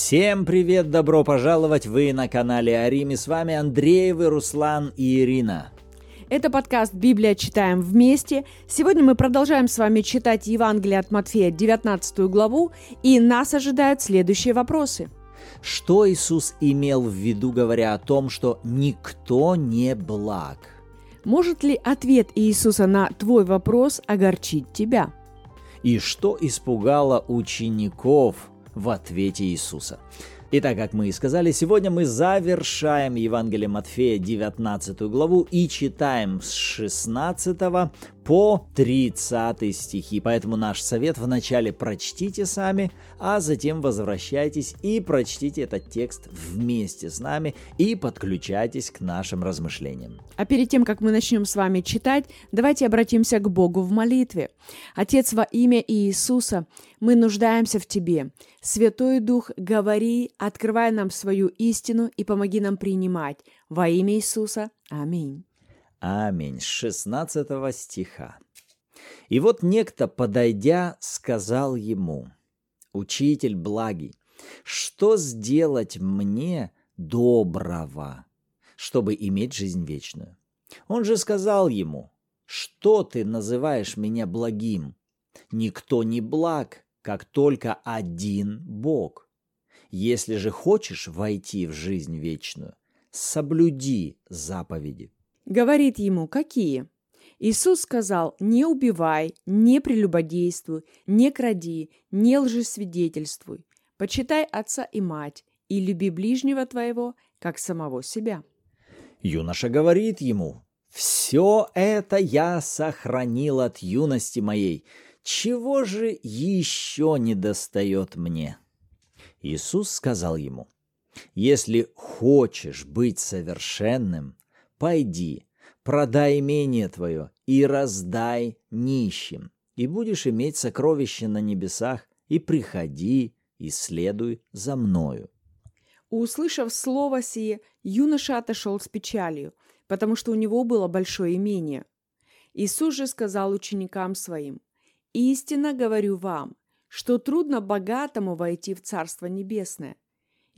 Всем привет, добро пожаловать! Вы на канале Арими. С вами Андреевы, Руслан и Ирина. Это подкаст «Библия. Читаем вместе». Сегодня мы продолжаем с вами читать Евангелие от Матфея, 19 главу, и нас ожидают следующие вопросы. Что Иисус имел в виду, говоря о том, что никто не благ? Может ли ответ Иисуса на твой вопрос огорчить тебя? И что испугало учеников в ответе Иисуса? Итак, как мы и сказали, сегодня мы завершаем Евангелие Матфея 19 главу и читаем с 16 по 30 стихи. Поэтому наш совет вначале прочтите сами, а затем возвращайтесь и прочтите этот текст вместе с нами и подключайтесь к нашим размышлениям. А перед тем, как мы начнем с вами читать, давайте обратимся к Богу в молитве. Отец, во имя Иисуса, мы нуждаемся в Тебе. Святой Дух, говори, открывай нам свою истину и помоги нам принимать. Во имя Иисуса. Аминь. Аминь. С 16 стиха. И вот некто, подойдя, сказал ему, «Учитель благий, что сделать мне доброго, чтобы иметь жизнь вечную?» Он же сказал ему, «Что ты называешь меня благим? Никто не благ, как только один Бог. Если же хочешь войти в жизнь вечную, соблюди заповеди». Говорит ему, какие? Иисус сказал, не убивай, не прелюбодействуй, не кради, не лжесвидетельствуй. Почитай отца и мать, и люби ближнего твоего, как самого себя. Юноша говорит ему, «Все это я сохранил от юности моей. Чего же еще не достает мне?» Иисус сказал ему, «Если хочешь быть совершенным, пойди, продай имение твое и раздай нищим, и будешь иметь сокровища на небесах, и приходи, и следуй за мною». Услышав слово сие, юноша отошел с печалью, потому что у него было большое имение. Иисус же сказал ученикам своим, «Истинно говорю вам, что трудно богатому войти в Царство Небесное –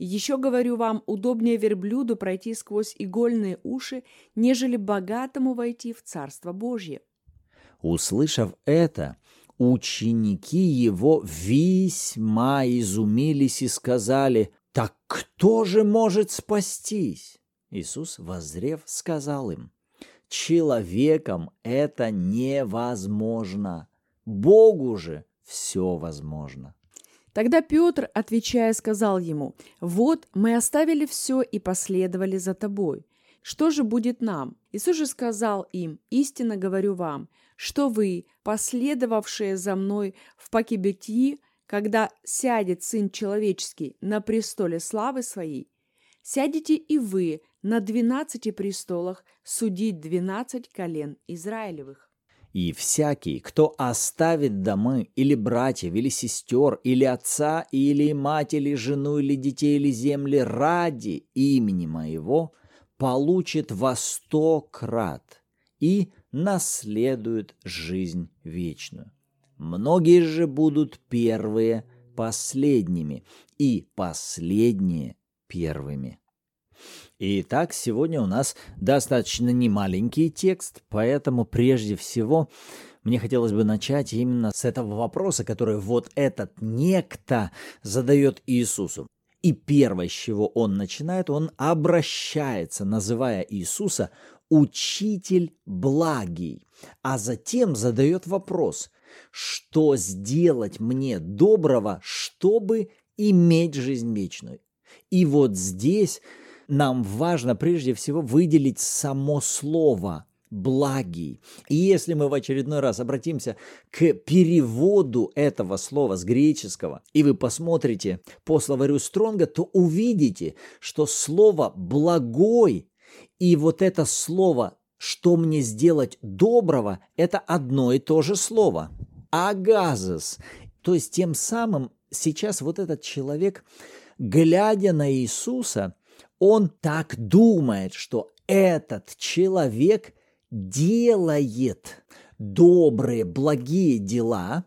еще говорю вам, удобнее верблюду пройти сквозь игольные уши, нежели богатому войти в Царство Божье. Услышав это, ученики его весьма изумились и сказали, «Так кто же может спастись?» Иисус, воззрев, сказал им, «Человеком это невозможно, Богу же все возможно». Тогда Петр, отвечая, сказал ему, «Вот мы оставили все и последовали за тобой. Что же будет нам?» Иисус же сказал им, «Истинно говорю вам, что вы, последовавшие за мной в Пакибетии, когда сядет Сын Человеческий на престоле славы Своей, сядете и вы на двенадцати престолах судить двенадцать колен Израилевых». И всякий, кто оставит домы, или братьев, или сестер, или отца, или мать, или жену, или детей, или земли ради имени моего, получит во сто крат и наследует жизнь вечную. Многие же будут первые последними, и последние первыми. Итак, сегодня у нас достаточно немаленький текст, поэтому прежде всего мне хотелось бы начать именно с этого вопроса, который вот этот некто задает Иисусу. И первое, с чего он начинает, он обращается, называя Иисуса «учитель благий», а затем задает вопрос, что сделать мне доброго, чтобы иметь жизнь вечную. И вот здесь нам важно прежде всего выделить само слово благий. И если мы в очередной раз обратимся к переводу этого слова с греческого, и вы посмотрите по словарю Стронга, то увидите, что слово «благой» и вот это слово «что мне сделать доброго» – это одно и то же слово. Агазес. То есть тем самым сейчас вот этот человек, глядя на Иисуса – он так думает, что этот человек делает добрые, благие дела,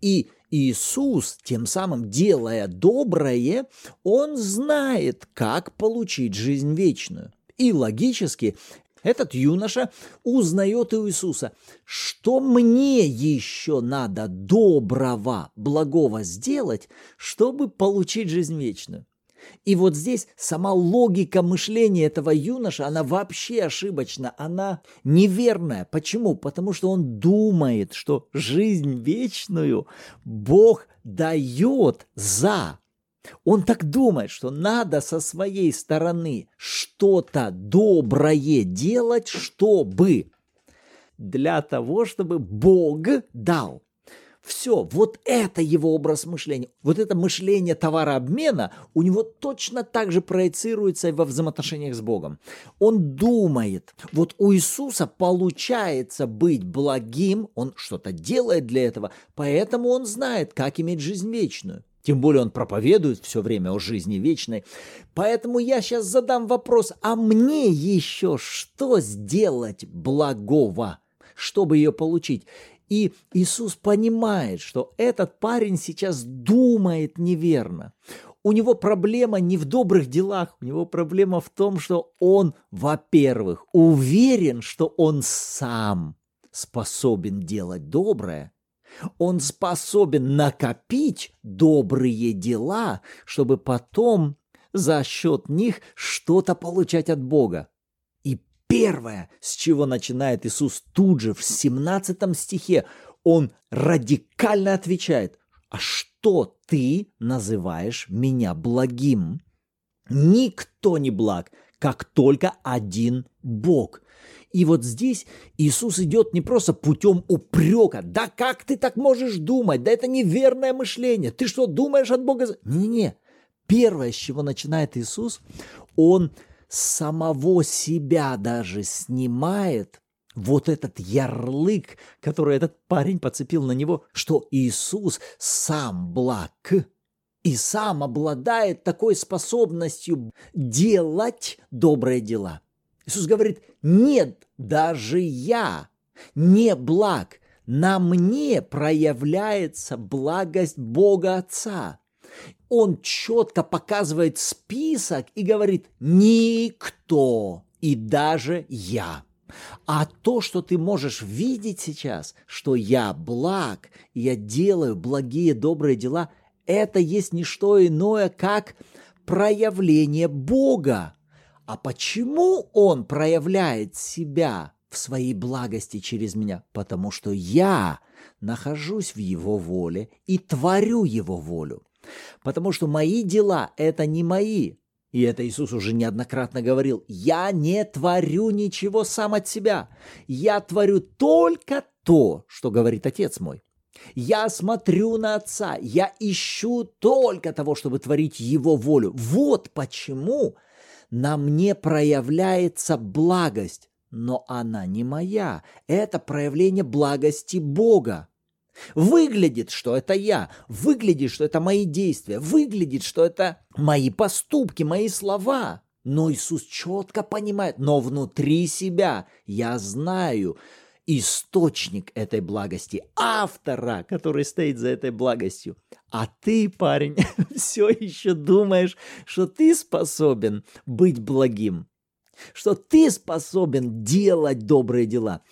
И Иисус, тем самым делая доброе, он знает, как получить жизнь вечную. И логически этот юноша узнает у Иисуса, что мне еще надо доброго, благого сделать, чтобы получить жизнь вечную. И вот здесь сама логика мышления этого юноша, она вообще ошибочна, она неверная. Почему? Потому что он думает, что жизнь вечную Бог дает за он так думает, что надо со своей стороны что-то доброе делать, чтобы для того, чтобы Бог дал. Все, вот это его образ мышления. Вот это мышление товарообмена у него точно так же проецируется и во взаимоотношениях с Богом. Он думает, вот у Иисуса получается быть благим, он что-то делает для этого, поэтому он знает, как иметь жизнь вечную. Тем более он проповедует все время о жизни вечной. Поэтому я сейчас задам вопрос, а мне еще что сделать благого, чтобы ее получить? И Иисус понимает, что этот парень сейчас думает неверно. У него проблема не в добрых делах, у него проблема в том, что он, во-первых, уверен, что он сам способен делать доброе, он способен накопить добрые дела, чтобы потом за счет них что-то получать от Бога. Первое, с чего начинает Иисус тут же в 17 стихе, он радикально отвечает, а что ты называешь меня благим? Никто не благ, как только один Бог. И вот здесь Иисус идет не просто путем упрека. Да как ты так можешь думать? Да это неверное мышление. Ты что, думаешь от Бога? Не-не. Первое, с чего начинает Иисус, Он самого себя даже снимает вот этот ярлык, который этот парень подцепил на него, что Иисус сам благ и сам обладает такой способностью делать добрые дела. Иисус говорит, нет, даже я не благ, на мне проявляется благость Бога Отца. Он четко показывает список и говорит, никто, и даже я. А то, что ты можешь видеть сейчас, что я благ, я делаю благие добрые дела, это есть не что иное, как проявление Бога. А почему он проявляет себя в своей благости через меня? Потому что я нахожусь в его воле и творю его волю. Потому что мои дела – это не мои. И это Иисус уже неоднократно говорил. Я не творю ничего сам от себя. Я творю только то, что говорит Отец мой. Я смотрю на Отца, я ищу только того, чтобы творить Его волю. Вот почему на мне проявляется благость, но она не моя. Это проявление благости Бога. Выглядит, что это я, выглядит, что это мои действия, выглядит, что это мои поступки, мои слова. Но Иисус четко понимает, но внутри себя я знаю, источник этой благости, автора, который стоит за этой благостью. А ты, парень, все еще думаешь, что ты способен быть благим, что ты способен делать добрые дела.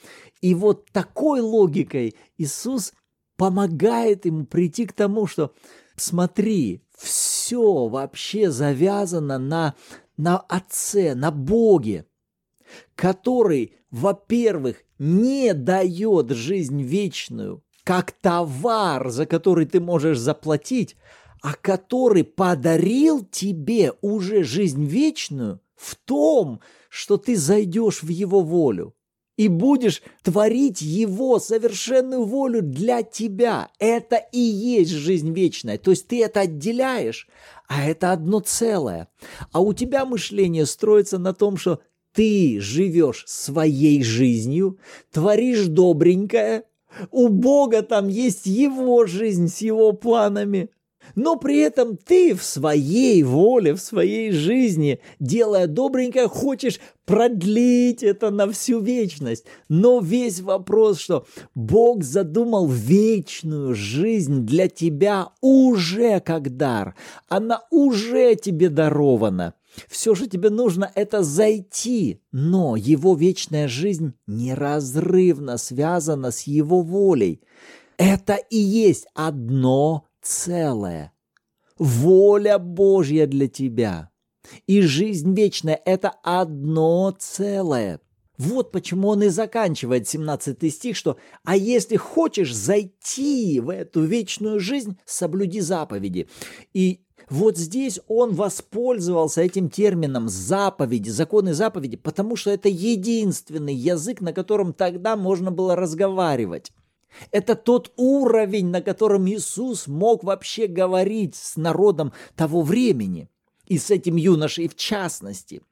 И вот такой логикой Иисус помогает ему прийти к тому, что смотри, все вообще завязано на, на Отце, на Боге, который, во-первых, не дает жизнь вечную, как товар, за который ты можешь заплатить, а который подарил тебе уже жизнь вечную в том, что ты зайдешь в его волю и будешь творить его совершенную волю для тебя. Это и есть жизнь вечная. То есть ты это отделяешь, а это одно целое. А у тебя мышление строится на том, что ты живешь своей жизнью, творишь добренькое, у Бога там есть его жизнь с его планами. Но при этом ты в своей воле, в своей жизни, делая добренькое, хочешь продлить это на всю вечность. Но весь вопрос, что Бог задумал вечную жизнь для тебя уже как дар. Она уже тебе дарована. Все же тебе нужно это зайти, но его вечная жизнь неразрывно связана с его волей. Это и есть одно целое. Воля Божья для тебя. И жизнь вечная – это одно целое. Вот почему он и заканчивает 17 стих, что «А если хочешь зайти в эту вечную жизнь, соблюди заповеди». И вот здесь он воспользовался этим термином заповеди, законы заповеди, потому что это единственный язык, на котором тогда можно было разговаривать. Это тот уровень, на котором Иисус мог вообще говорить с народом того времени, и с этим юношей в частности.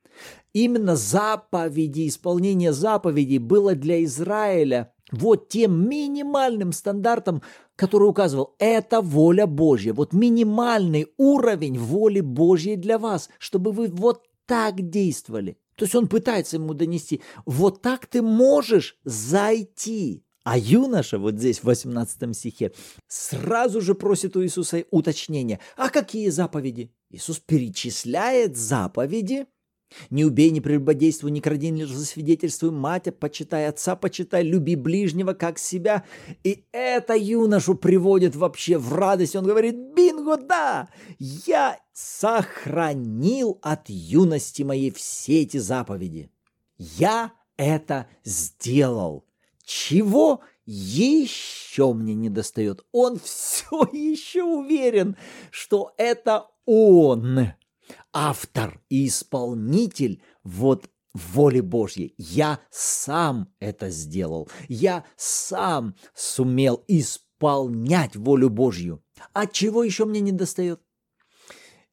Именно заповеди, исполнение заповедей было для Израиля вот тем минимальным стандартом, который указывал, это воля Божья, вот минимальный уровень воли Божьей для вас, чтобы вы вот так действовали. То есть он пытается ему донести, вот так ты можешь зайти а юноша, вот здесь в 18 стихе, сразу же просит у Иисуса уточнения. А какие заповеди? Иисус перечисляет заповеди. Не убей, не прелюбодействуй, не кради, не засвидетельствуй, мать, почитай отца, почитай, люби ближнего, как себя. И это юношу приводит вообще в радость. Он говорит, бинго, да, я сохранил от юности моей все эти заповеди. Я это сделал. Чего еще мне не достает? Он все еще уверен, что это он, автор и исполнитель вот воли Божьей. Я сам это сделал. Я сам сумел исполнять волю Божью. А чего еще мне не достает?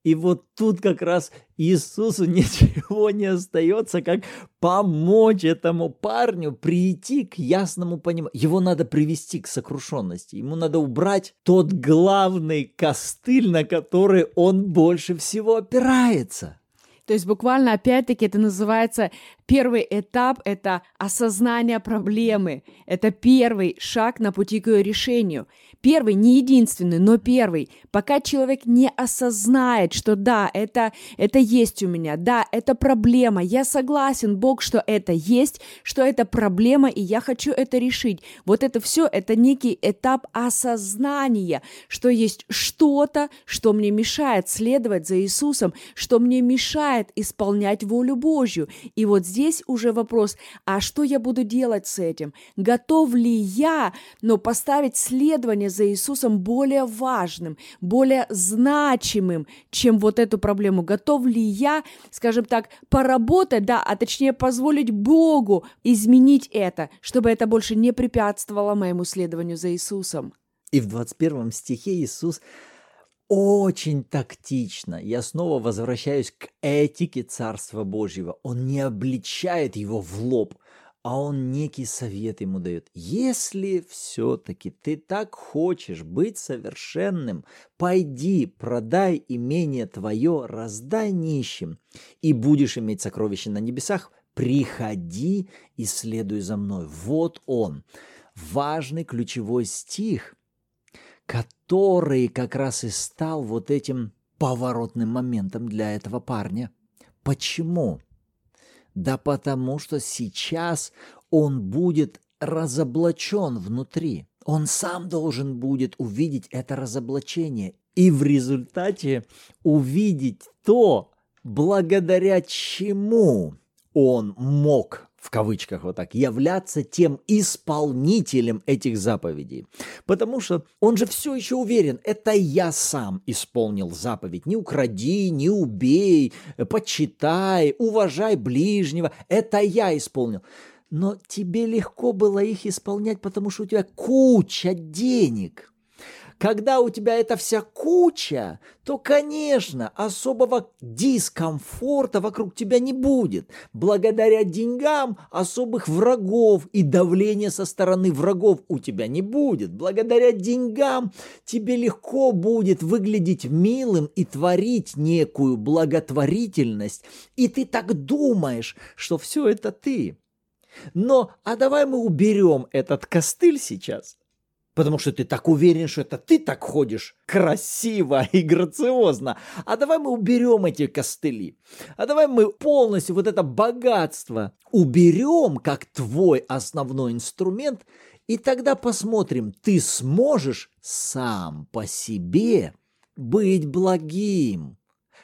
И вот тут как раз Иисусу ничего не остается, как помочь этому парню прийти к ясному пониманию. Его надо привести к сокрушенности. Ему надо убрать тот главный костыль, на который он больше всего опирается. То есть буквально, опять-таки, это называется первый этап – это осознание проблемы. Это первый шаг на пути к ее решению. Первый, не единственный, но первый. Пока человек не осознает, что да, это, это есть у меня, да, это проблема, я согласен, Бог, что это есть, что это проблема, и я хочу это решить. Вот это все, это некий этап осознания, что есть что-то, что мне мешает следовать за Иисусом, что мне мешает исполнять волю Божью. И вот здесь уже вопрос, а что я буду делать с этим? Готов ли я, но поставить следование следование за Иисусом более важным, более значимым, чем вот эту проблему. Готов ли я, скажем так, поработать, да, а точнее позволить Богу изменить это, чтобы это больше не препятствовало моему следованию за Иисусом? И в 21 стихе Иисус очень тактично, я снова возвращаюсь к этике Царства Божьего. Он не обличает его в лоб – а он некий совет ему дает. Если все-таки ты так хочешь быть совершенным, пойди, продай имение твое, раздай нищим, и будешь иметь сокровища на небесах, приходи и следуй за мной. Вот он, важный ключевой стих, который как раз и стал вот этим поворотным моментом для этого парня. Почему? Да потому что сейчас он будет разоблачен внутри. Он сам должен будет увидеть это разоблачение и в результате увидеть то, благодаря чему он мог в кавычках вот так, являться тем исполнителем этих заповедей. Потому что он же все еще уверен, это я сам исполнил заповедь. Не укради, не убей, почитай, уважай ближнего. Это я исполнил. Но тебе легко было их исполнять, потому что у тебя куча денег – Когда у тебя это вся куча, то, конечно, особого дискомфорта вокруг тебя не будет. Благодаря деньгам особых врагов и давления со стороны врагов у тебя не будет. Благодаря деньгам тебе легко будет выглядеть милым и творить некую благотворительность. И ты так думаешь, что все это ты. Но, а давай мы уберем этот костыль сейчас, потому что ты так уверен, что это ты так ходишь красиво и грациозно. А давай мы уберем эти костыли. А давай мы полностью вот это богатство уберем как твой основной инструмент, и тогда посмотрим, ты сможешь сам по себе быть благим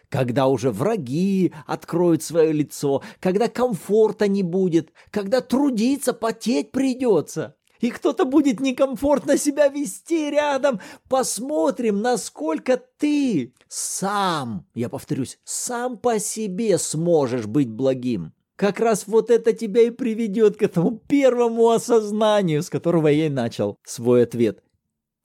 когда уже враги откроют свое лицо, когда комфорта не будет, когда трудиться, потеть придется. И кто-то будет некомфортно себя вести рядом. Посмотрим, насколько ты сам, я повторюсь, сам по себе сможешь быть благим. Как раз вот это тебя и приведет к этому первому осознанию, с которого я и начал свой ответ.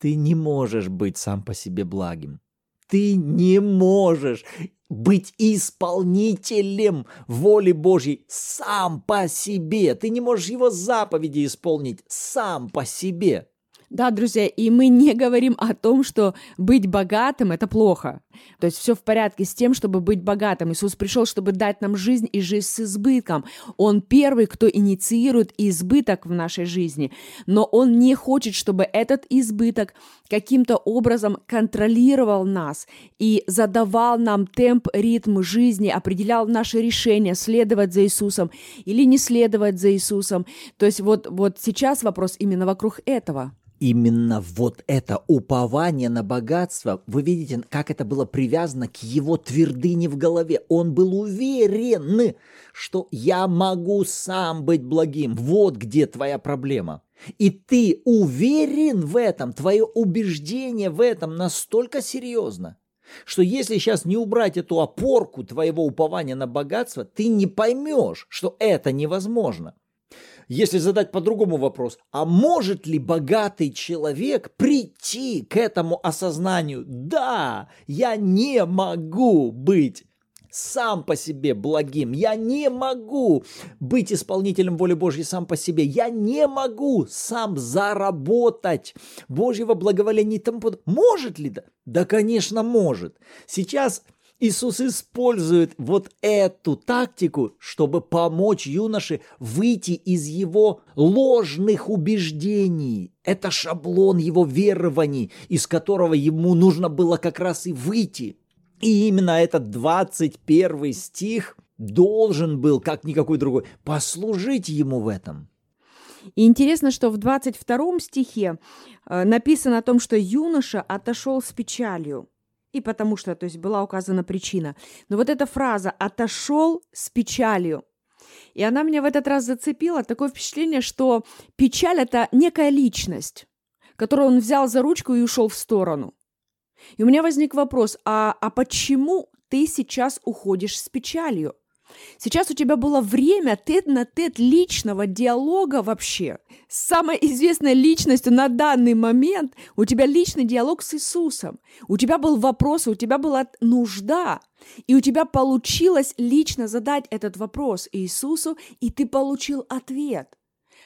Ты не можешь быть сам по себе благим. Ты не можешь быть исполнителем воли Божьей сам по себе. Ты не можешь его заповеди исполнить сам по себе. Да, друзья, и мы не говорим о том, что быть богатым – это плохо. То есть все в порядке с тем, чтобы быть богатым. Иисус пришел, чтобы дать нам жизнь и жизнь с избытком. Он первый, кто инициирует избыток в нашей жизни. Но Он не хочет, чтобы этот избыток каким-то образом контролировал нас и задавал нам темп, ритм жизни, определял наши решения, следовать за Иисусом или не следовать за Иисусом. То есть вот, вот сейчас вопрос именно вокруг этого именно вот это упование на богатство, вы видите, как это было привязано к его твердыне в голове. Он был уверен, что я могу сам быть благим. Вот где твоя проблема. И ты уверен в этом, твое убеждение в этом настолько серьезно, что если сейчас не убрать эту опорку твоего упования на богатство, ты не поймешь, что это невозможно. Если задать по-другому вопрос, а может ли богатый человек прийти к этому осознанию? Да, я не могу быть сам по себе благим. Я не могу быть исполнителем воли Божьей сам по себе. Я не могу сам заработать Божьего благоволения и. Может ли да? Да, конечно, может. Сейчас Иисус использует вот эту тактику, чтобы помочь юноше выйти из его ложных убеждений. Это шаблон его верований, из которого ему нужно было как раз и выйти. И именно этот 21 стих должен был, как никакой другой, послужить ему в этом. И интересно, что в 22 стихе э, написано о том, что юноша отошел с печалью и потому что, то есть была указана причина. Но вот эта фраза «отошел с печалью», и она меня в этот раз зацепила. Такое впечатление, что печаль – это некая личность, которую он взял за ручку и ушел в сторону. И у меня возник вопрос, а, а почему ты сейчас уходишь с печалью? Сейчас у тебя было время тет на тет личного диалога вообще. С самой известной личностью на данный момент у тебя личный диалог с Иисусом. У тебя был вопрос, у тебя была нужда. И у тебя получилось лично задать этот вопрос Иисусу, и ты получил ответ.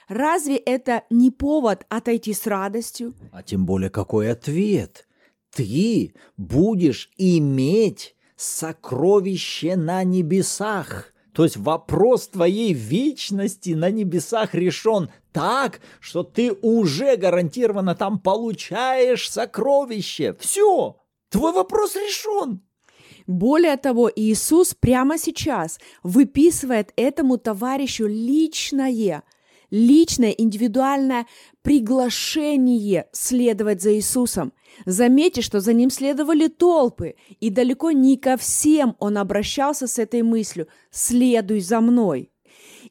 Разве это не повод отойти с радостью? А тем более какой ответ? Ты будешь иметь сокровище на небесах. То есть вопрос твоей вечности на небесах решен так, что ты уже гарантированно там получаешь сокровище. Все, твой вопрос решен. Более того, Иисус прямо сейчас выписывает этому товарищу личное, личное, индивидуальное приглашение следовать за Иисусом. Заметьте, что за ним следовали толпы, и далеко не ко всем он обращался с этой мыслью «следуй за мной».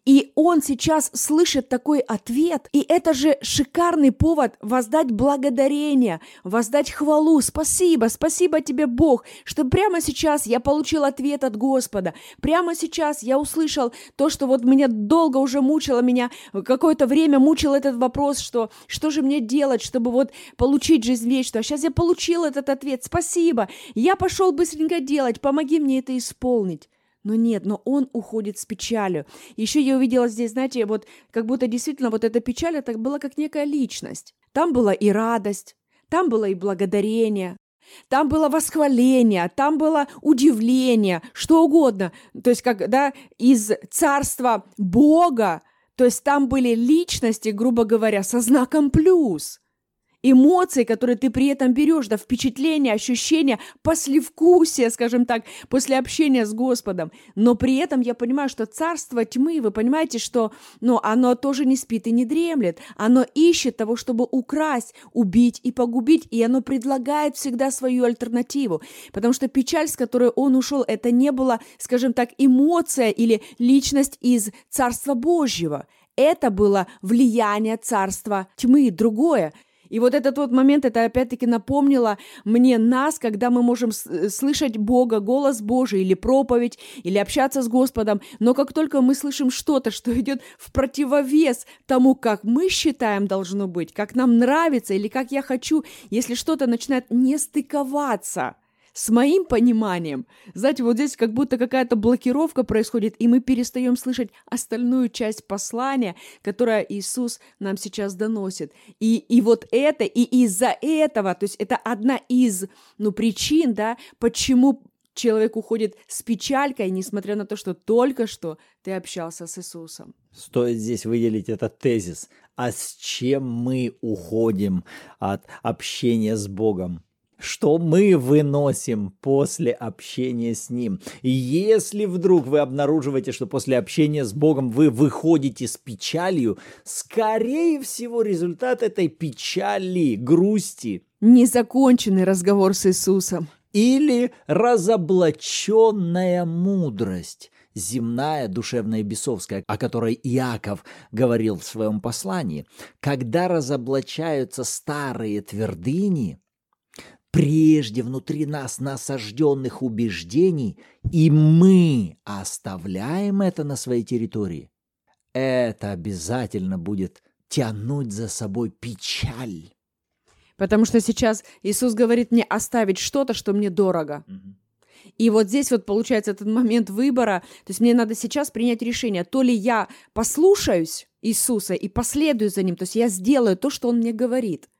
И он сейчас слышит такой ответ, и это же шикарный повод воздать благодарение, воздать хвалу. Спасибо, спасибо тебе, Бог, что прямо сейчас я получил ответ от Господа. Прямо сейчас я услышал то, что вот меня долго уже мучило, меня какое-то время мучил этот вопрос, что что же мне делать, чтобы вот получить жизнь вечную. А сейчас я получил этот ответ. Спасибо. Я пошел быстренько делать. Помоги мне это исполнить. Но нет, но он уходит с печалью. Еще я увидела здесь, знаете, вот как будто действительно вот эта печаль, это была как некая личность. Там была и радость, там было и благодарение, там было восхваление, там было удивление, что угодно. То есть, как, да, из царства Бога, то есть там были личности, грубо говоря, со знаком плюс эмоции, которые ты при этом берешь, да, впечатления, ощущения, послевкусие, скажем так, после общения с Господом. Но при этом я понимаю, что царство тьмы, вы понимаете, что, ну, оно тоже не спит и не дремлет. Оно ищет того, чтобы украсть, убить и погубить, и оно предлагает всегда свою альтернативу. Потому что печаль, с которой он ушел, это не была, скажем так, эмоция или личность из Царства Божьего. Это было влияние царства тьмы, другое – и вот этот вот момент, это опять-таки напомнило мне нас, когда мы можем э, слышать Бога, голос Божий, или проповедь, или общаться с Господом, но как только мы слышим что-то, что идет в противовес тому, как мы считаем должно быть, как нам нравится или как я хочу, если что-то начинает не стыковаться – с моим пониманием, знаете, вот здесь как будто какая-то блокировка происходит, и мы перестаем слышать остальную часть послания, которое Иисус нам сейчас доносит. И, и вот это, и из-за этого, то есть это одна из ну, причин, да, почему человек уходит с печалькой, несмотря на то, что только что ты общался с Иисусом. Стоит здесь выделить этот тезис. А с чем мы уходим от общения с Богом? Что мы выносим после общения с Ним. И если вдруг вы обнаруживаете, что после общения с Богом вы выходите с печалью, скорее всего результат этой печали, грусти. Незаконченный разговор с Иисусом. Или разоблаченная мудрость земная, душевная и бесовская, о которой Иаков говорил в своем послании, когда разоблачаются старые твердыни, прежде внутри нас насажденных убеждений, и мы оставляем это на своей территории, это обязательно будет тянуть за собой печаль. Потому что сейчас Иисус говорит мне оставить что-то, что мне дорого. И вот здесь вот получается этот момент выбора. То есть мне надо сейчас принять решение, то ли я послушаюсь Иисуса и последую за Ним, то есть я сделаю то, что Он мне говорит –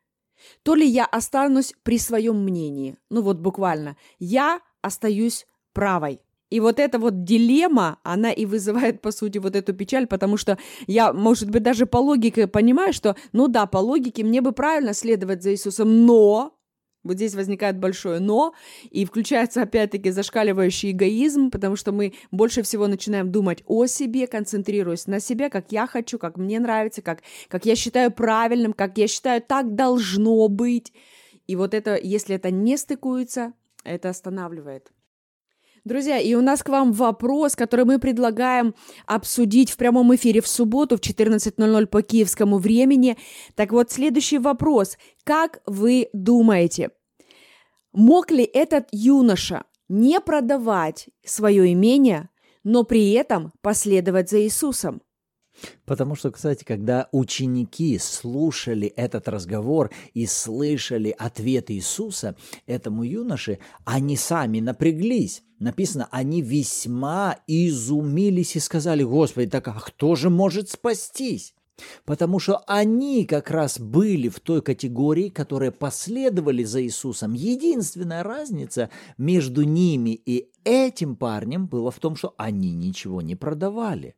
то ли я останусь при своем мнении. Ну вот буквально. Я остаюсь правой. И вот эта вот дилемма, она и вызывает, по сути, вот эту печаль, потому что я, может быть, даже по логике понимаю, что, ну да, по логике мне бы правильно следовать за Иисусом, но вот здесь возникает большое «но», и включается опять-таки зашкаливающий эгоизм, потому что мы больше всего начинаем думать о себе, концентрируясь на себе, как я хочу, как мне нравится, как, как я считаю правильным, как я считаю так должно быть. И вот это, если это не стыкуется, это останавливает. Друзья, и у нас к вам вопрос, который мы предлагаем обсудить в прямом эфире в субботу в 14.00 по киевскому времени. Так вот, следующий вопрос. Как вы думаете, мог ли этот юноша не продавать свое имение, но при этом последовать за Иисусом? Потому что, кстати, когда ученики слушали этот разговор и слышали ответ Иисуса этому юноше, они сами напряглись. Написано, они весьма изумились и сказали, Господи, так а кто же может спастись? Потому что они как раз были в той категории, которые последовали за Иисусом. Единственная разница между ними и этим парнем была в том, что они ничего не продавали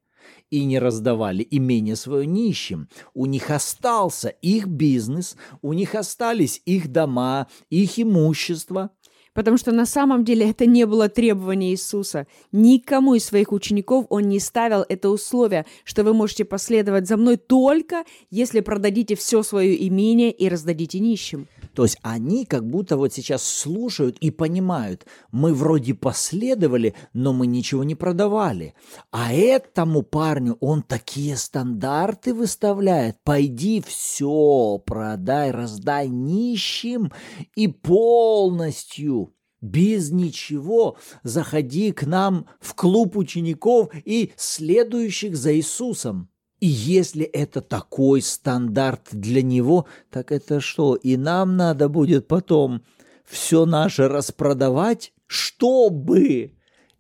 и не раздавали имение свое нищим. У них остался их бизнес, у них остались их дома, их имущество. Потому что на самом деле это не было требование Иисуса. Никому из своих учеников он не ставил это условие, что вы можете последовать за мной только, если продадите все свое имение и раздадите нищим. То есть они как будто вот сейчас слушают и понимают, мы вроде последовали, но мы ничего не продавали. А этому парню он такие стандарты выставляет. Пойди все продай, раздай нищим и полностью без ничего заходи к нам в клуб учеников и следующих за Иисусом. И если это такой стандарт для него, так это что, и нам надо будет потом все наше распродавать, чтобы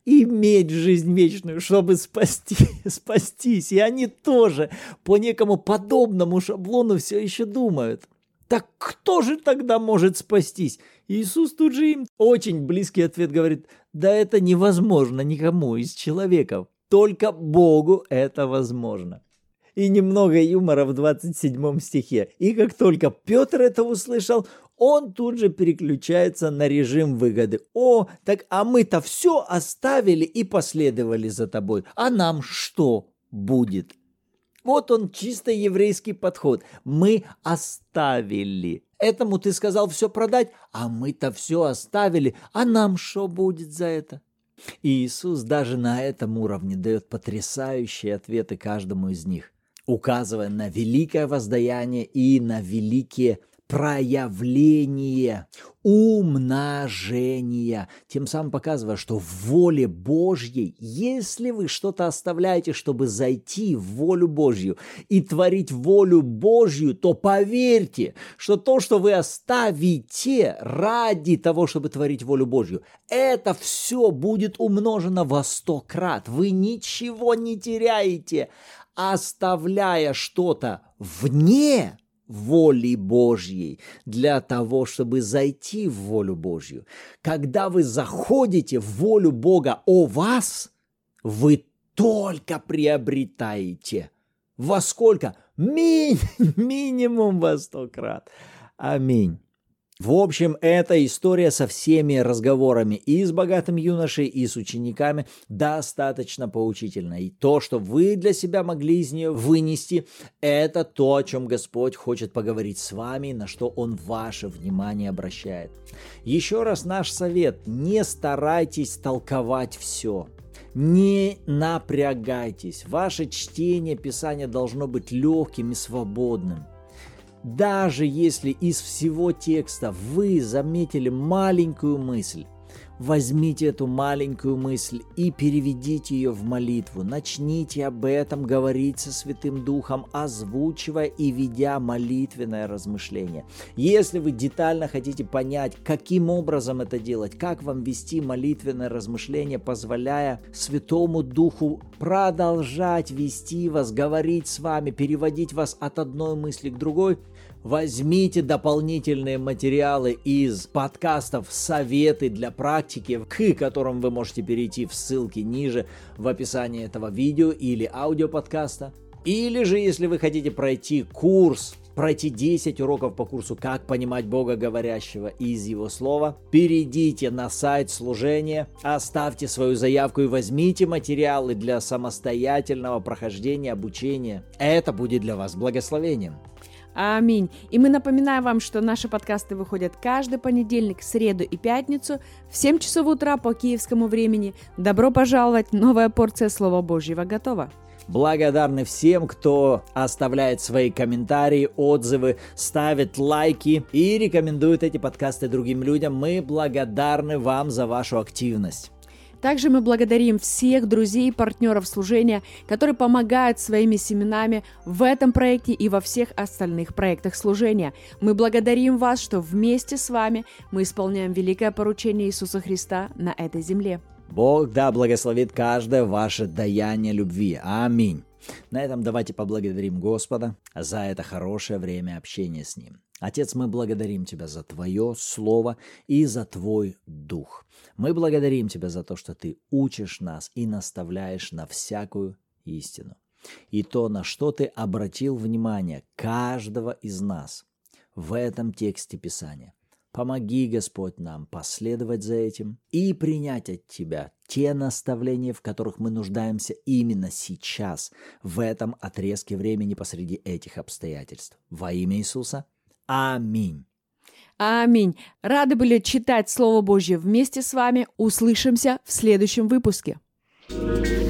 иметь жизнь вечную, чтобы спасти, спастись. И они тоже по некому подобному шаблону все еще думают. Так кто же тогда может спастись? Иисус тут же им очень близкий ответ говорит, да это невозможно никому из человеков, только Богу это возможно и немного юмора в 27 стихе. И как только Петр это услышал, он тут же переключается на режим выгоды. О, так а мы-то все оставили и последовали за тобой. А нам что будет? Вот он чисто еврейский подход. Мы оставили. Этому ты сказал все продать, а мы-то все оставили. А нам что будет за это? И Иисус даже на этом уровне дает потрясающие ответы каждому из них указывая на великое воздаяние и на великие проявление умножения, тем самым показывая, что в воле Божьей, если вы что-то оставляете, чтобы зайти в волю Божью и творить волю Божью, то поверьте, что то, что вы оставите ради того, чтобы творить волю Божью, это все будет умножено во сто крат. Вы ничего не теряете, оставляя что-то вне воли Божьей для того, чтобы зайти в волю Божью. Когда вы заходите в волю Бога о вас, вы только приобретаете. Во сколько? Ми- минимум во сто крат. Аминь. В общем, эта история со всеми разговорами и с богатым юношей, и с учениками достаточно поучительна. И то, что вы для себя могли из нее вынести, это то, о чем Господь хочет поговорить с вами, на что Он ваше внимание обращает. Еще раз наш совет, не старайтесь толковать все. Не напрягайтесь. Ваше чтение Писания должно быть легким и свободным. Даже если из всего текста вы заметили маленькую мысль, Возьмите эту маленькую мысль и переведите ее в молитву. Начните об этом говорить со Святым Духом, озвучивая и ведя молитвенное размышление. Если вы детально хотите понять, каким образом это делать, как вам вести молитвенное размышление, позволяя Святому Духу продолжать вести вас, говорить с вами, переводить вас от одной мысли к другой – Возьмите дополнительные материалы из подкастов «Советы для практики», к которым вы можете перейти в ссылке ниже в описании этого видео или аудиоподкаста. Или же, если вы хотите пройти курс пройти 10 уроков по курсу «Как понимать Бога говорящего из Его Слова», перейдите на сайт служения, оставьте свою заявку и возьмите материалы для самостоятельного прохождения обучения. Это будет для вас благословением. Аминь. И мы напоминаем вам, что наши подкасты выходят каждый понедельник, среду и пятницу в 7 часов утра по киевскому времени. Добро пожаловать! Новая порция Слова Божьего готова. Благодарны всем, кто оставляет свои комментарии, отзывы, ставит лайки и рекомендует эти подкасты другим людям. Мы благодарны вам за вашу активность. Также мы благодарим всех друзей и партнеров служения, которые помогают своими семенами в этом проекте и во всех остальных проектах служения. Мы благодарим вас, что вместе с вами мы исполняем великое поручение Иисуса Христа на этой земле. Бог да благословит каждое ваше даяние любви. Аминь. На этом давайте поблагодарим Господа за это хорошее время общения с Ним. Отец, мы благодарим Тебя за Твое Слово и за Твой Дух. Мы благодарим Тебя за то, что Ты учишь нас и наставляешь на всякую истину. И то, на что Ты обратил внимание каждого из нас в этом тексте Писания. Помоги, Господь, нам последовать за этим и принять от Тебя те наставления, в которых мы нуждаемся именно сейчас, в этом отрезке времени посреди этих обстоятельств. Во имя Иисуса – Аминь. Аминь. Рады были читать Слово Божье вместе с вами. Услышимся в следующем выпуске. thank you